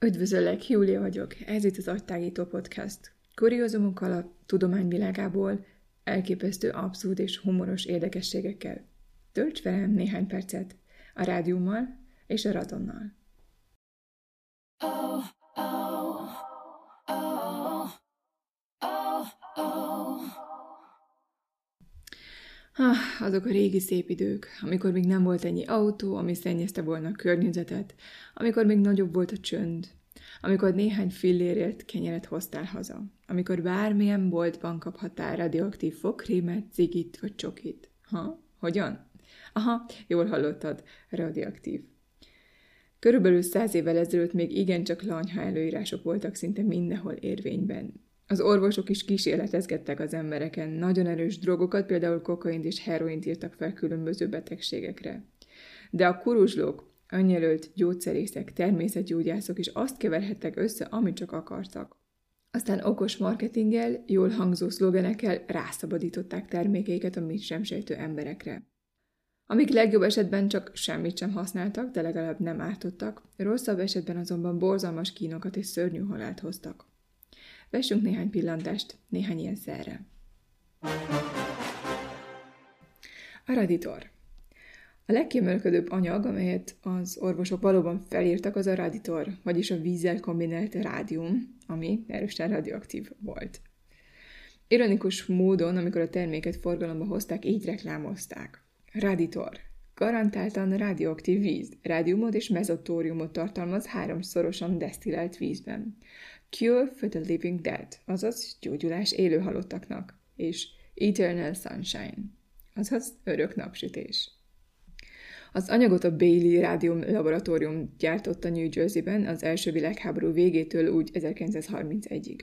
Üdvözöllek, Júlia vagyok, ez itt az Agytágító Podcast. Kuriózumokkal a tudományvilágából, elképesztő, abszurd és humoros érdekességekkel. Tölts velem néhány percet a rádiummal és a radonnal. Ah, azok a régi szép idők, amikor még nem volt ennyi autó, ami szennyezte volna a környezetet, amikor még nagyobb volt a csönd, amikor néhány fillérért kenyeret hoztál haza, amikor bármilyen boltban kaphattál radioaktív fogkrémet, cigit vagy csokit. Ha? Hogyan? Aha, jól hallottad, radioaktív. Körülbelül száz évvel ezelőtt még igencsak lanyha előírások voltak szinte mindenhol érvényben. Az orvosok is kísérletezgettek az embereken, nagyon erős drogokat, például kokaint és heroint írtak fel különböző betegségekre. De a kuruzslók, önjelölt gyógyszerészek, természetgyógyászok is azt keverhettek össze, amit csak akartak. Aztán okos marketinggel, jól hangzó szlogenekkel rászabadították termékeiket a mit sem sejtő emberekre. Amik legjobb esetben csak semmit sem használtak, de legalább nem ártottak, rosszabb esetben azonban borzalmas kínokat és szörnyű halált hoztak. Vessünk néhány pillantást néhány ilyen szerre. A raditor. A legkiemelkedőbb anyag, amelyet az orvosok valóban felírtak, az a raditor, vagyis a vízzel kombinált rádium, ami erősen radioaktív volt. Ironikus módon, amikor a terméket forgalomba hozták, így reklámozták. Raditor. Garantáltan radioaktív víz, rádiumot és mezotóriumot tartalmaz háromszorosan desztillált vízben. Cure for the Living Dead, azaz gyógyulás élő halottaknak, és Eternal Sunshine, azaz örök napsütés. Az anyagot a Bailey Rádium Laboratórium gyártotta New Jersey-ben az első világháború végétől úgy 1931-ig.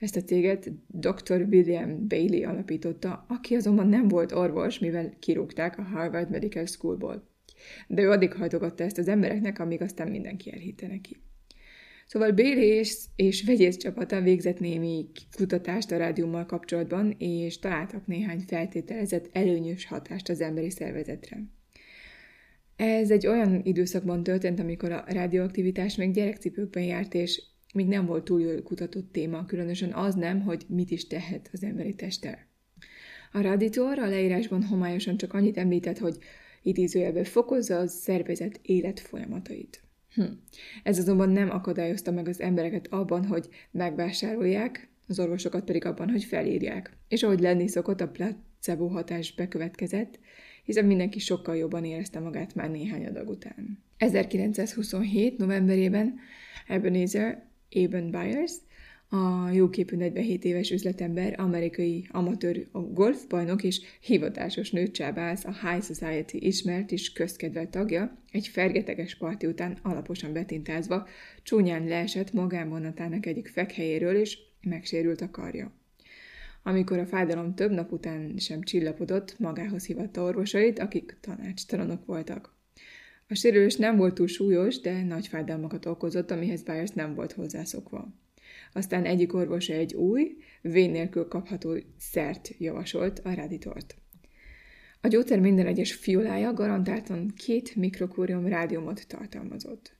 Ezt a céget Dr. William Bailey alapította, aki azonban nem volt orvos, mivel kirúgták a Harvard Medical Schoolból. De ő addig hajtogatta ezt az embereknek, amíg aztán mindenki elhitte neki. Szóval és, és vegyész csapata végzett némi kutatást a rádiummal kapcsolatban, és találtak néhány feltételezett előnyös hatást az emberi szervezetre. Ez egy olyan időszakban történt, amikor a radioaktivitás még gyerekcipőkben járt, és még nem volt túl jól kutatott téma, különösen az nem, hogy mit is tehet az emberi testtel. A raditor a leírásban homályosan csak annyit említett, hogy idézőjelben fokozza a szervezet életfolyamatait. Hm. Ez azonban nem akadályozta meg az embereket abban, hogy megvásárolják, az orvosokat pedig abban, hogy felírják. És ahogy lenni szokott, a placebo hatás bekövetkezett, hiszen mindenki sokkal jobban érezte magát már néhány adag után. 1927. novemberében Ebenezer Eben Byers, a jóképű 47 éves üzletember, amerikai amatőr golfbajnok és hivatásos nőcsábász, a High Society ismert és közkedvelt tagja, egy fergeteges parti után alaposan betintázva, csúnyán leesett magánvonatának egyik fekhelyéről, és megsérült a karja. Amikor a fájdalom több nap után sem csillapodott, magához hívatta orvosait, akik tanácstalanok voltak. A sérülés nem volt túl súlyos, de nagy fájdalmakat okozott, amihez Byers nem volt hozzászokva. Aztán egyik orvosa egy új, vén nélkül kapható szert javasolt, a raditort. A gyógyszer minden egyes fiolája garantáltan két mikrokúrium rádiumot tartalmazott.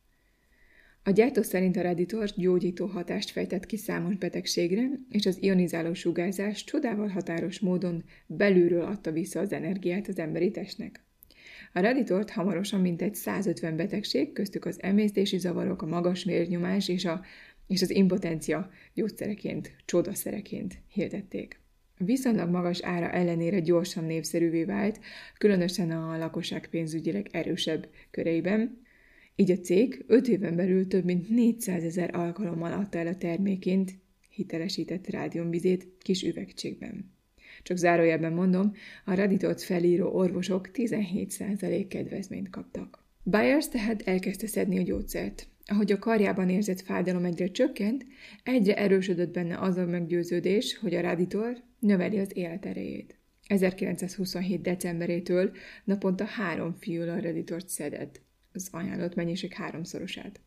A gyártó szerint a Raditor gyógyító hatást fejtett ki számos betegségre, és az ionizáló sugárzás csodával határos módon belülről adta vissza az energiát az emberi testnek. A Raditort hamarosan mintegy 150 betegség, köztük az emésztési zavarok, a magas vérnyomás és, a, és az impotencia gyógyszereként, csodaszereként hirdették. Viszonylag magas ára ellenére gyorsan népszerűvé vált, különösen a lakosság pénzügyileg erősebb köreiben, így a cég 5 éven belül több mint 400 ezer alkalommal adta el a terméként hitelesített rádiumvizét kis üvegcségben. Csak zárójelben mondom, a Raditot felíró orvosok 17% kedvezményt kaptak. Byers tehát elkezdte szedni a gyógyszert. Ahogy a karjában érzett fájdalom egyre csökkent, egyre erősödött benne az a meggyőződés, hogy a Raditor növeli az életerejét. 1927. decemberétől naponta három fiúl a Raditort szedett az ajánlott mennyiség háromszorosát.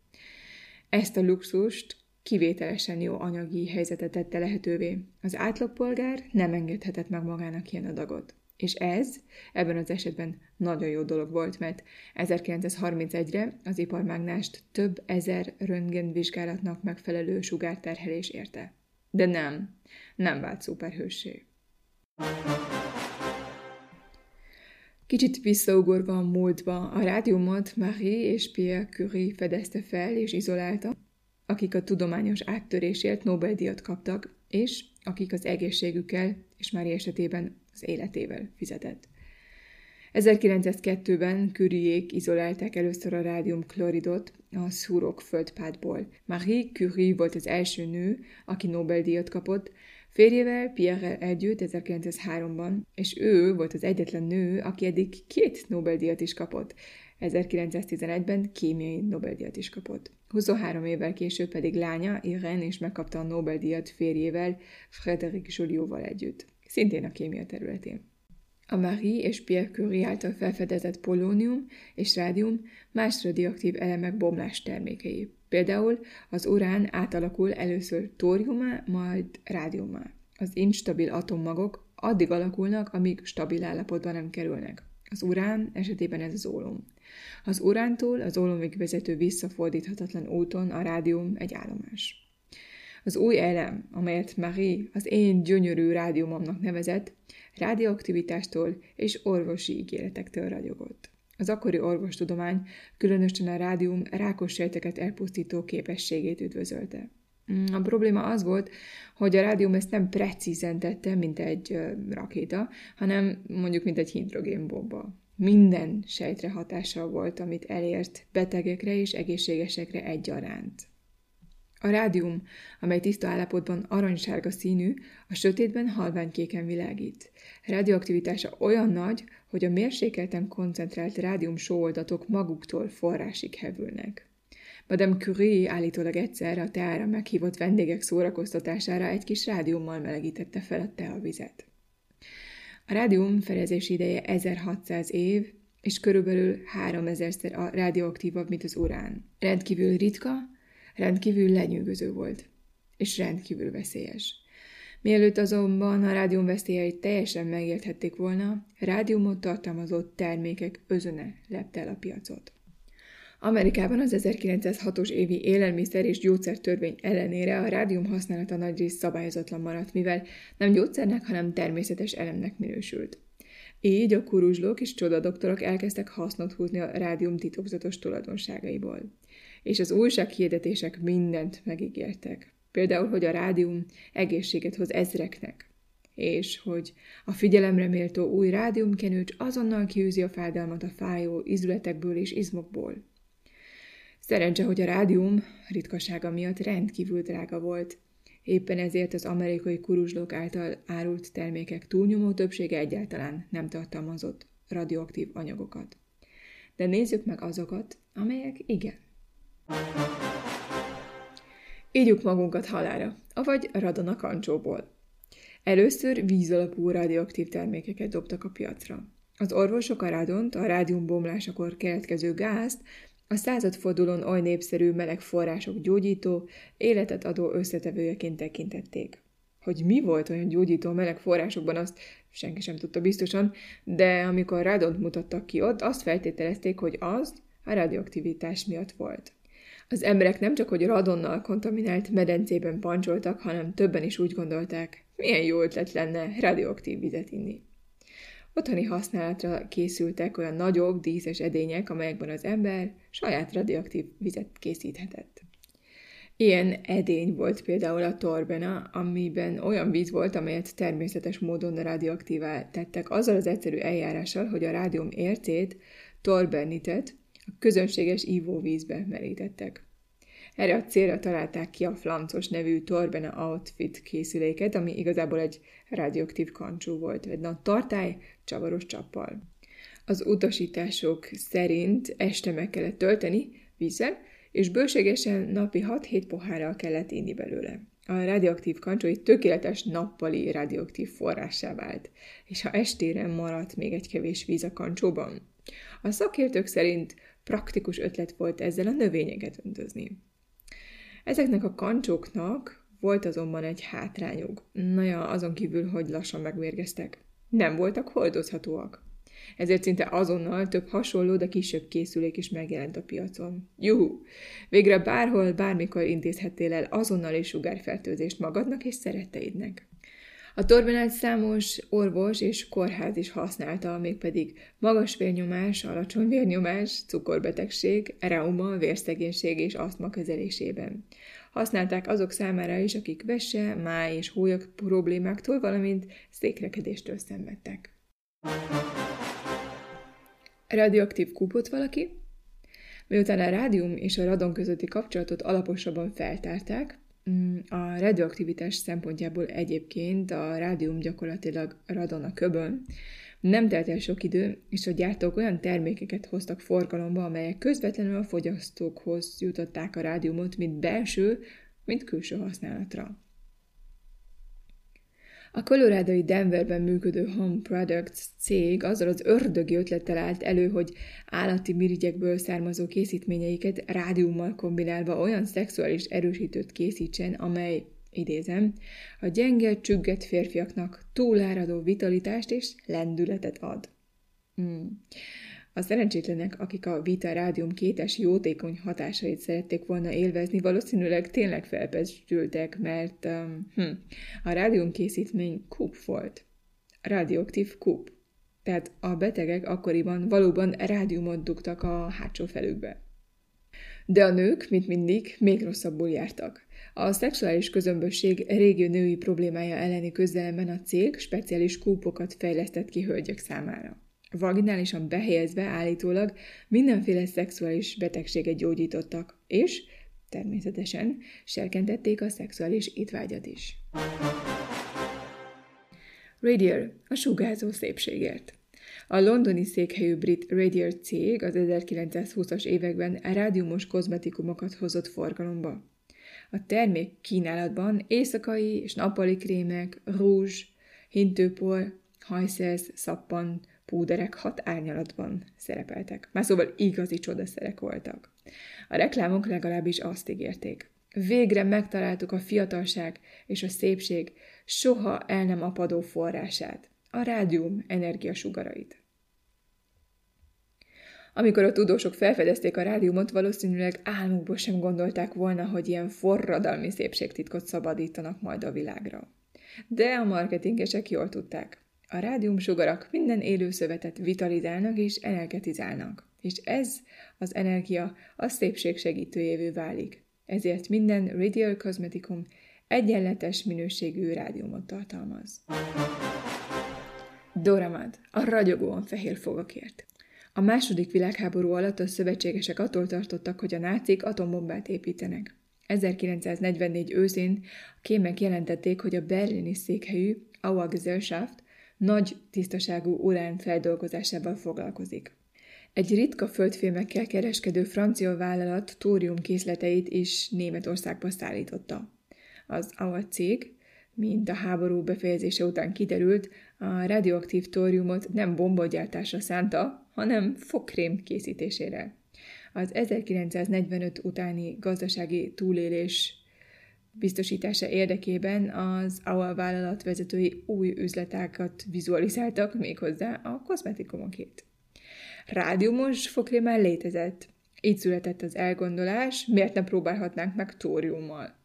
Ezt a luxust kivételesen jó anyagi helyzetet tette lehetővé. Az átlagpolgár nem engedhetett meg magának ilyen adagot. És ez ebben az esetben nagyon jó dolog volt, mert 1931-re az iparmágnást több ezer röntgenvizsgálatnak megfelelő sugárterhelés érte. De nem, nem vált szuperhőssé. Kicsit visszaugorva a múltba, a rádiumot Marie és Pierre Curie fedezte fel és izolálta, akik a tudományos áttörésért Nobel-díjat kaptak, és akik az egészségükkel, és Marie esetében az életével fizetett. 1902-ben Curiék izolálták először a rádium kloridot a szúrok földpádból. Marie Curie volt az első nő, aki Nobel-díjat kapott, férjével Pierre együtt 1903-ban, és ő volt az egyetlen nő, aki eddig két Nobel-díjat is kapott. 1911-ben kémiai Nobel-díjat is kapott. 23 évvel később pedig lánya, Irene is megkapta a Nobel-díjat férjével, Frédéric Joliot-val együtt, szintén a kémia területén. A Marie és Pierre Curie által felfedezett polónium és rádium más radioaktív elemek bomlás termékei. Például az urán átalakul először tóriumá, majd rádiumá. Az instabil atommagok addig alakulnak, amíg stabil állapotban nem kerülnek. Az urán esetében ez az ólom. Az urántól az ólomig vezető visszafordíthatatlan úton a rádium egy állomás. Az új elem, amelyet Marie az én gyönyörű rádiumomnak nevezett, radioaktivitástól és orvosi ígéretektől ragyogott. Az akkori orvostudomány különösen a rádium rákos sejteket elpusztító képességét üdvözölte. Mm, a probléma az volt, hogy a rádium ezt nem precízen tette, mint egy rakéta, hanem mondjuk, mint egy hidrogénbomba. Minden sejtre hatással volt, amit elért betegekre és egészségesekre egyaránt. A rádium, amely tiszta állapotban aranysárga színű, a sötétben halványkéken világít. Radioaktivitása olyan nagy, hogy a mérsékelten koncentrált rádium sóoldatok maguktól forrásig hevülnek. Madame Curie állítólag egyszer a teára meghívott vendégek szórakoztatására egy kis rádiummal melegítette fel a teavizet. A rádium felezési ideje 1600 év, és körülbelül 3000-szer a radioaktívabb, mint az urán. Rendkívül ritka, rendkívül lenyűgöző volt, és rendkívül veszélyes. Mielőtt azonban a rádium veszélyeit teljesen megérthették volna, rádiumot tartalmazó termékek özöne lepte el a piacot. Amerikában az 1906-os évi élelmiszer és gyógyszertörvény ellenére a rádium használata nagyrészt szabályozatlan maradt, mivel nem gyógyszernek, hanem természetes elemnek minősült. Így a kuruzslók és csodadoktorok elkezdtek hasznot húzni a rádium titokzatos tulajdonságaiból. És az újsághirdetések mindent megígértek. Például, hogy a rádium egészséget hoz ezreknek, és hogy a figyelemre méltó új rádiumkenőcs azonnal kiűzi a fájdalmat a fájó izületekből és izmokból. Szerencse, hogy a rádium ritkasága miatt rendkívül drága volt. Éppen ezért az amerikai kuruzslók által árult termékek túlnyomó többsége egyáltalán nem tartalmazott radioaktív anyagokat. De nézzük meg azokat, amelyek igen. Ígyuk magunkat halára, avagy radon kancsóból. Először víz alapú radioaktív termékeket dobtak a piacra. Az orvosok a radont, a rádiumbomlásakor keletkező gázt a századfordulón oly népszerű meleg források gyógyító, életet adó összetevőjeként tekintették. Hogy mi volt olyan gyógyító meleg forrásokban, azt senki sem tudta biztosan, de amikor rádont mutattak ki ott, azt feltételezték, hogy az a radioaktivitás miatt volt. Az emberek nem csak, hogy radonnal kontaminált medencében pancsoltak, hanem többen is úgy gondolták, milyen jó ötlet lenne radioaktív vizet inni. Otthoni használatra készültek olyan nagyobb, díszes edények, amelyekben az ember saját radioaktív vizet készíthetett. Ilyen edény volt például a torbena, amiben olyan víz volt, amelyet természetes módon radioaktívá tettek azzal az egyszerű eljárással, hogy a rádium ércét, torbernitet a közönséges ivóvízbe merítettek. Erre a célra találták ki a flancos nevű Torbena Outfit készüléket, ami igazából egy radioaktív kancsó volt, egy nagy tartály csavaros csappal. Az utasítások szerint este meg kellett tölteni vízzel, és bőségesen napi 6-7 pohárral kellett inni belőle. A radioaktív kancsó egy tökéletes nappali radioaktív forrássá vált, és ha estére maradt még egy kevés víz a kancsóban. A szakértők szerint praktikus ötlet volt ezzel a növényeket öntözni. Ezeknek a kancsóknak volt azonban egy hátrányuk. Na ja, azon kívül, hogy lassan megmérgeztek. nem voltak hordozhatóak. Ezért szinte azonnal több hasonló, de kisebb készülék is megjelent a piacon. Juhu! Végre bárhol, bármikor intézhettél el azonnali sugárfertőzést magadnak és szeretteidnek. A torbenát számos orvos és kórház is használta, mégpedig magas vérnyomás, alacsony vérnyomás, cukorbetegség, reuma, vérszegénység és asztma kezelésében. Használták azok számára is, akik vese, máj és hólyak problémáktól, valamint székrekedéstől szenvedtek. Radioaktív kúpot valaki? Miután a rádium és a radon közötti kapcsolatot alaposabban feltárták, a radioaktivitás szempontjából egyébként a rádium gyakorlatilag radon a köbön, nem telt el sok idő, és a gyártók olyan termékeket hoztak forgalomba, amelyek közvetlenül a fogyasztókhoz jutották a rádiumot, mint belső, mint külső használatra. A kolorádai Denverben működő Home Products cég azzal az ördögi ötlettel állt elő, hogy állati mirigyekből származó készítményeiket rádiummal kombinálva olyan szexuális erősítőt készítsen, amely, idézem, a gyenge, csügget férfiaknak túláradó vitalitást és lendületet ad. Hmm. A szerencsétlenek, akik a Vita Rádium kétes jótékony hatásait szerették volna élvezni, valószínűleg tényleg felpesdültek, mert um, hm, a rádium készítmény kup volt. Radioaktív kup. Tehát a betegek akkoriban valóban rádiumot dugtak a hátsó felükbe. De a nők, mint mindig, még rosszabbul jártak. A szexuális közömbösség régi női problémája elleni közelemben a cég speciális kúpokat fejlesztett ki hölgyek számára vaginálisan behelyezve állítólag mindenféle szexuális betegséget gyógyítottak, és természetesen serkentették a szexuális étvágyat is. Radier, a sugárzó szépségért. A londoni székhelyű brit Radier cég az 1920-as években rádiumos kozmetikumokat hozott forgalomba. A termék kínálatban éjszakai és nappali krémek, rúzs, hintőpor, hajszelsz, szappan, púderek hat árnyalatban szerepeltek. Már szóval igazi csodaszerek voltak. A reklámok legalábbis azt ígérték. Végre megtaláltuk a fiatalság és a szépség soha el nem apadó forrását, a rádium energiasugarait. Amikor a tudósok felfedezték a rádiumot, valószínűleg álmukból sem gondolták volna, hogy ilyen forradalmi szépségtitkot szabadítanak majd a világra. De a marketingesek jól tudták. A rádiumsugarak minden élő szövetet vitalizálnak és energetizálnak, és ez az energia a szépség segítőjévé válik. Ezért minden Radial kozmetikum egyenletes minőségű rádiumot tartalmaz. Doramad, a ragyogóan fehér fogakért. A második világháború alatt a szövetségesek attól tartottak, hogy a nácik atombombát építenek. 1944 őszén a kémek jelentették, hogy a berlini székhelyű Auer Gesellschaft nagy tisztaságú urán feldolgozásával foglalkozik. Egy ritka földfémekkel kereskedő francia vállalat tórium készleteit is Németországba szállította. Az AUA cég, mint a háború befejezése után kiderült, a radioaktív tóriumot nem bombagyártásra szánta, hanem fogkrém készítésére. Az 1945 utáni gazdasági túlélés biztosítása érdekében az AOL vállalat vezetői új üzletákat vizualizáltak, méghozzá a kozmetikumokét. Rádiumos fokrém már létezett. Így született az elgondolás, miért nem próbálhatnánk meg tóriummal.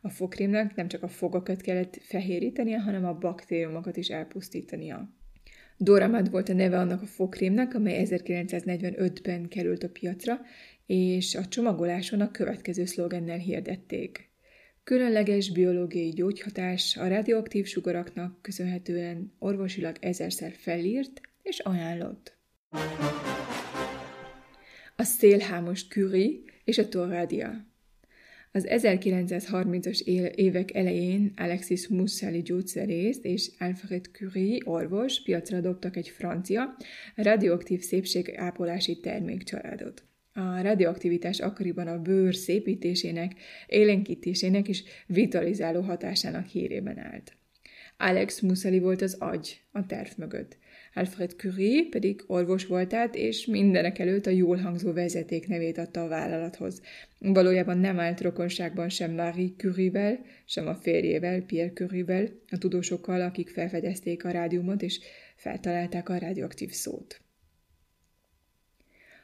A fokrémnek nem csak a fogakat kellett fehérítenie, hanem a baktériumokat is elpusztítania. Doramad volt a neve annak a fokrémnek, amely 1945-ben került a piacra, és a csomagoláson a következő szlogennel hirdették. Különleges biológiai gyógyhatás a radioaktív sugaraknak köszönhetően orvosilag ezerszer felírt és ajánlott. A szélhámos Curie és a Torradia az 1930-as évek elején Alexis Mussali gyógyszerész és Alfred Curie orvos piacra dobtak egy francia radioaktív szépségápolási termékcsaládot. A radioaktivitás akkoriban a bőr szépítésének, élénkítésének és vitalizáló hatásának hírében állt. Alex Museli volt az agy a terv mögött. Alfred Curie pedig orvos volt át, és mindenek előtt a jól hangzó vezeték nevét adta a vállalathoz. Valójában nem állt rokonságban sem Marie Curie-vel, sem a férjével, Pierre Curie-vel, a tudósokkal, akik felfedezték a rádiumot, és feltalálták a radioaktív szót.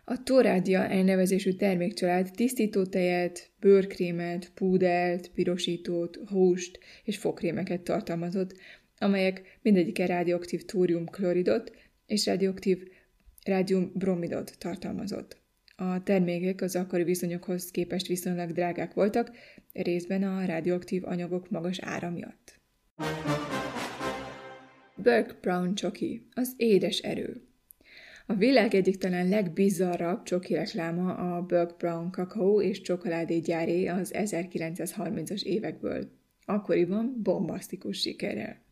A Torádia elnevezésű termékcsalád tisztítótejet, bőrkrémet, púdelt, pirosítót, húst és fogkrémeket tartalmazott, amelyek mindegyike radioaktív tórium-kloridot és radioaktív rádium-bromidot tartalmazott. A termékek az akkori viszonyokhoz képest viszonylag drágák voltak, részben a radioaktív anyagok magas ára miatt. Burke Brown csoki, az édes erő. A világ egyik talán legbizarrabb csoki rekláma a Burke Brown kakaó és csokoládé gyáré az 1930-as évekből. Akkoriban bombasztikus sikerrel.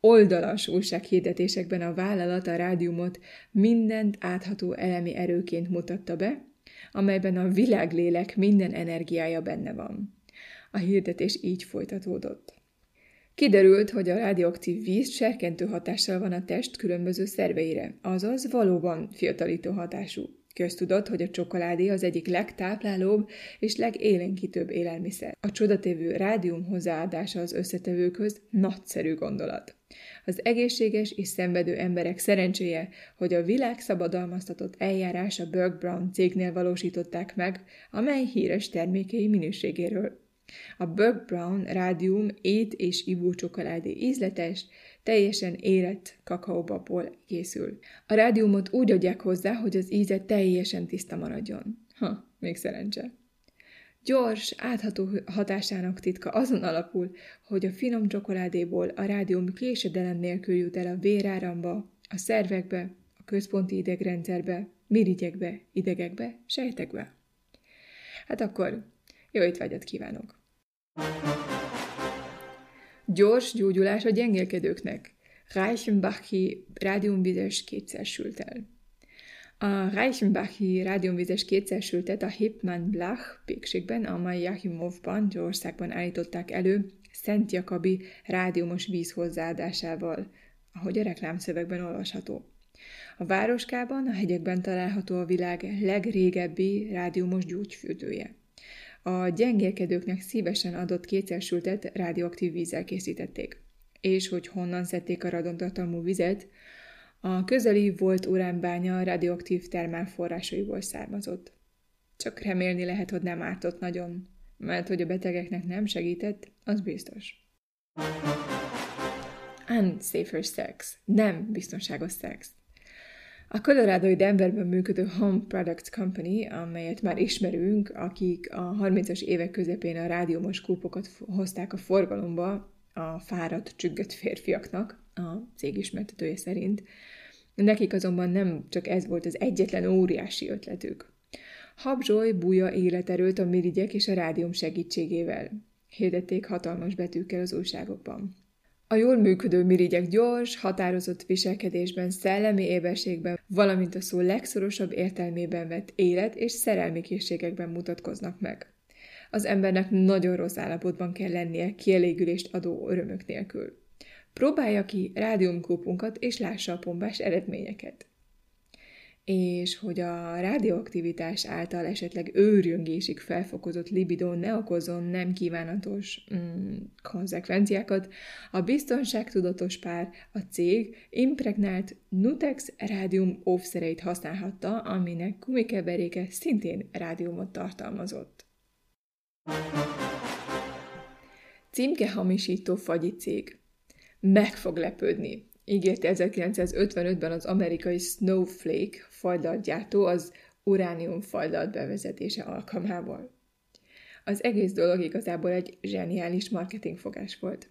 Oldalas újsághirdetésekben a vállalat a rádiumot mindent átható elemi erőként mutatta be, amelyben a világlélek minden energiája benne van. A hirdetés így folytatódott. Kiderült, hogy a radioaktív víz serkentő hatással van a test különböző szerveire, azaz valóban fiatalító hatású. Köztudott, hogy a csokoládé az egyik legtáplálóbb és legélénkítőbb élelmiszer. A csodatévő rádium hozzáadása az összetevőkhöz nagyszerű gondolat. Az egészséges és szenvedő emberek szerencséje, hogy a világ szabadalmaztatott eljárás a Brown cégnél valósították meg, amely híres termékei minőségéről a Burke Brown rádium ét és ivó csokoládé ízletes, teljesen érett kakaóbabból készül. A rádiumot úgy adják hozzá, hogy az íze teljesen tiszta maradjon. Ha, még szerencse. Gyors, átható hatásának titka azon alapul, hogy a finom csokoládéból a rádium késedelem nélkül jut el a véráramba, a szervekbe, a központi idegrendszerbe, mirigyekbe, idegekbe, sejtekbe. Hát akkor jó étvágyat kívánok! Gyors gyógyulás a gyengélkedőknek. Reichenbachi rádiumvizes kétszer sült el. A Reichenbachi rádiumvizes kétszer sültet a Hipman Blach pékségben, amely Jachimovban, Gyországban állították elő Szent Jakabi rádiumos víz hozzáadásával, ahogy a reklámszövegben olvasható. A városkában, a hegyekben található a világ legrégebbi rádiumos gyógyfürdője. A gyengélkedőknek szívesen adott kétszersültet radioaktív vízzel készítették. És hogy honnan szedték a radontartalmú vizet, a közeli volt uránbánya radioaktív termálforrásaiból származott. Csak remélni lehet, hogy nem ártott nagyon, mert hogy a betegeknek nem segített, az biztos. Unsafer sex. Nem biztonságos szex. A Colorado-i Denverben működő Home Products Company, amelyet már ismerünk, akik a 30-as évek közepén a rádiumos kúpokat hozták a forgalomba a fáradt, csüggött férfiaknak, a cég ismertetője szerint. Nekik azonban nem csak ez volt az egyetlen óriási ötletük. Habzsoly búja életerőt a mirigyek és a rádium segítségével. Hirdették hatalmas betűkkel az újságokban. A jól működő mirigyek gyors, határozott viselkedésben, szellemi éberségben, valamint a szó legszorosabb értelmében vett élet és szerelmi készségekben mutatkoznak meg. Az embernek nagyon rossz állapotban kell lennie kielégülést adó örömök nélkül. Próbálja ki rádiumkópunkat és lássa a pombás eredményeket és hogy a radioaktivitás által esetleg őrjöngésig felfokozott libidó ne okozon nem kívánatos mm, konzekvenciákat, a biztonságtudatos pár, a cég impregnált Nutex rádium óvszereit használhatta, aminek gumikeveréke szintén rádiumot tartalmazott. Címke hamisító fagyi cég. Meg fog lepődni ígérte 1955-ben az amerikai Snowflake fajlaltgyártó az uránium fajlalt bevezetése alkalmával. Az egész dolog igazából egy zseniális marketingfogás volt.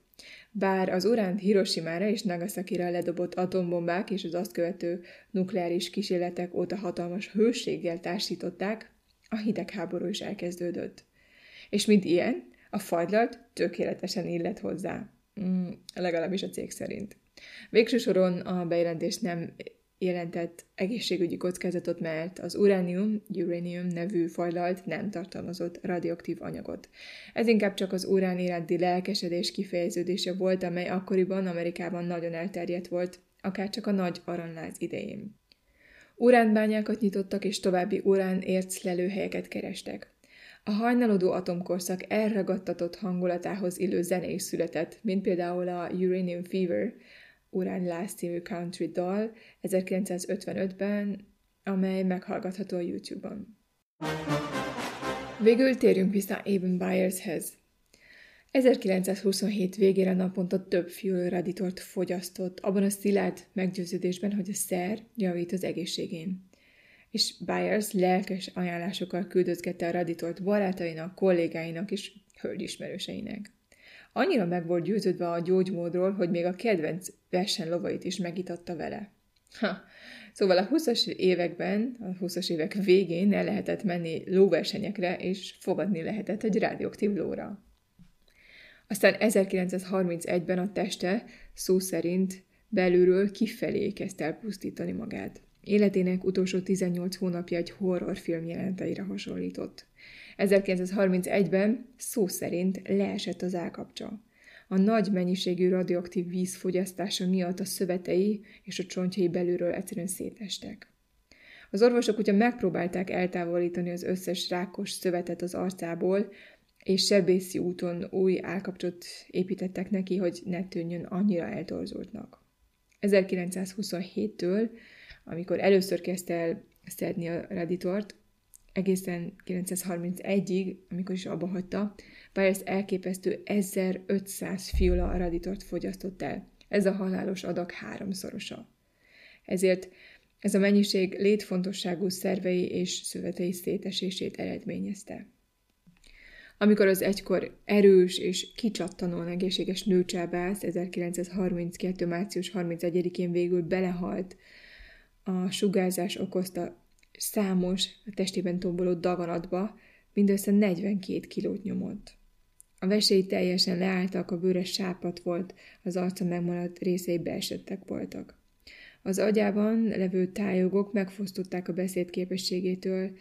Bár az uránt Hiroshima-ra és Nagasaki-ra ledobott atombombák és az azt követő nukleáris kísérletek óta hatalmas hőséggel társították, a hidegháború is elkezdődött. És mint ilyen, a fagylalt tökéletesen illet hozzá. Mm, legalábbis a cég szerint. Végső soron a bejelentés nem jelentett egészségügyi kockázatot, mert az uránium, uranium nevű fajlalt nem tartalmazott radioaktív anyagot. Ez inkább csak az urán iránti lelkesedés kifejeződése volt, amely akkoriban Amerikában nagyon elterjedt volt, akár csak a nagy aranyláz idején. Uránbányákat nyitottak, és további urán érclelőhelyeket kerestek. A hajnalodó atomkorszak elragadtatott hangulatához illő zene is született, mint például a Uranium Fever, Urán Láz című country dal 1955-ben, amely meghallgatható a YouTube-on. Végül térjünk vissza Eben Byershez. 1927 végére naponta több raditort fogyasztott, abban a szilárd meggyőződésben, hogy a szer javít az egészségén. És Byers lelkes ajánlásokkal küldözgette a raditort barátainak, kollégáinak és hölgyismerőseinek. Annyira meg volt győződve a gyógymódról, hogy még a kedvenc lovait is megitatta vele. Ha, Szóval a 20-as években, a 20-as évek végén el lehetett menni lóversenyekre, és fogadni lehetett egy rádióaktív lóra. Aztán 1931-ben a teste szó szerint belülről kifelé kezdte el pusztítani magát. Életének utolsó 18 hónapja egy horrorfilm jelenteire hasonlított. 1931-ben szó szerint leesett az állkapcsa. A nagy mennyiségű radioaktív víz fogyasztása miatt a szövetei és a csontjai belülről egyszerűen szétestek. Az orvosok ugye megpróbálták eltávolítani az összes rákos szövetet az arcából, és sebészi úton új állkapcsot építettek neki, hogy ne tűnjön annyira eltorzultnak. 1927-től, amikor először kezdte el szedni a Raditort, egészen 1931-ig, amikor is abba hagyta, Byers elképesztő 1500 fiola raditort fogyasztott el. Ez a halálos adag háromszorosa. Ezért ez a mennyiség létfontosságú szervei és szövetei szétesését eredményezte. Amikor az egykor erős és kicsattanóan egészséges nőcsábász 1932. március 31-én végül belehalt a sugárzás okozta számos, a testében tomboló daganatba, mindössze 42 kilót nyomott. A vesei teljesen leálltak, a bőre sápat volt, az arca megmaradt részei beesettek voltak. Az agyában levő tájogok megfosztották a beszéd képességétől,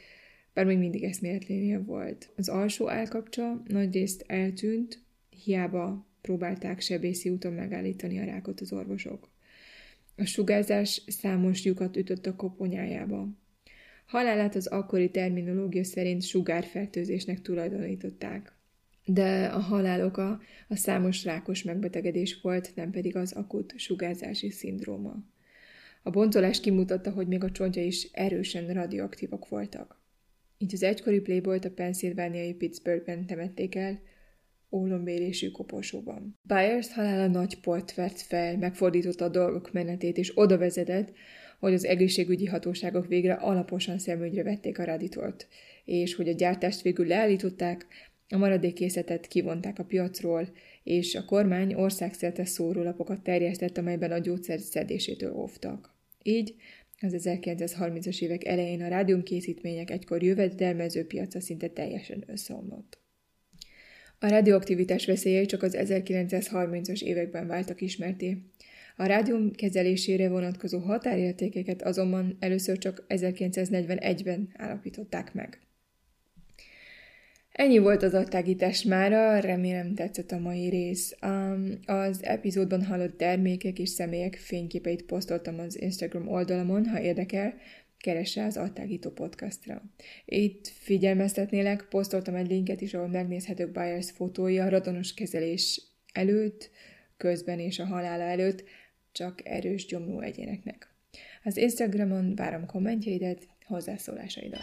bár még mindig eszméletlénél volt. Az alsó állkapcsa nagyrészt eltűnt, hiába próbálták sebészi úton megállítani a rákot az orvosok. A sugárzás számos lyukat ütött a koponyájába. Halálát az akkori terminológia szerint sugárfertőzésnek tulajdonították. De a halál oka a számos rákos megbetegedés volt, nem pedig az akut sugárzási szindróma. A bontolás kimutatta, hogy még a csontja is erősen radioaktívak voltak. Így az egykori playboyt a pennsylvániai Pittsburghben temették el, ólombérésű koporsóban. Byers halála nagy port vert fel, megfordította a dolgok menetét, és oda vezetett, hogy az egészségügyi hatóságok végre alaposan szemügyre vették a raditort, és hogy a gyártást végül leállították, a maradék készletet kivonták a piacról, és a kormány országszerte szórólapokat terjesztett, amelyben a gyógyszer szedésétől óvtak. Így az 1930-as évek elején a rádiumkészítmények egykor jövedelmező piaca szinte teljesen összeomlott. A radioaktivitás veszélyei csak az 1930-as években váltak ismerté. A rádium kezelésére vonatkozó határértékeket azonban először csak 1941-ben állapították meg. Ennyi volt az adtágítás mára, remélem tetszett a mai rész. Az epizódban hallott termékek és személyek fényképeit posztoltam az Instagram oldalamon, ha érdekel, keresse az Adtágító podcastra. Itt figyelmeztetnélek, posztoltam egy linket is, ahol megnézhetők Byers fotói a radonos kezelés előtt, közben és a halála előtt, csak erős gyomló egyéneknek. Az Instagramon várom kommentjeidet, hozzászólásaidat.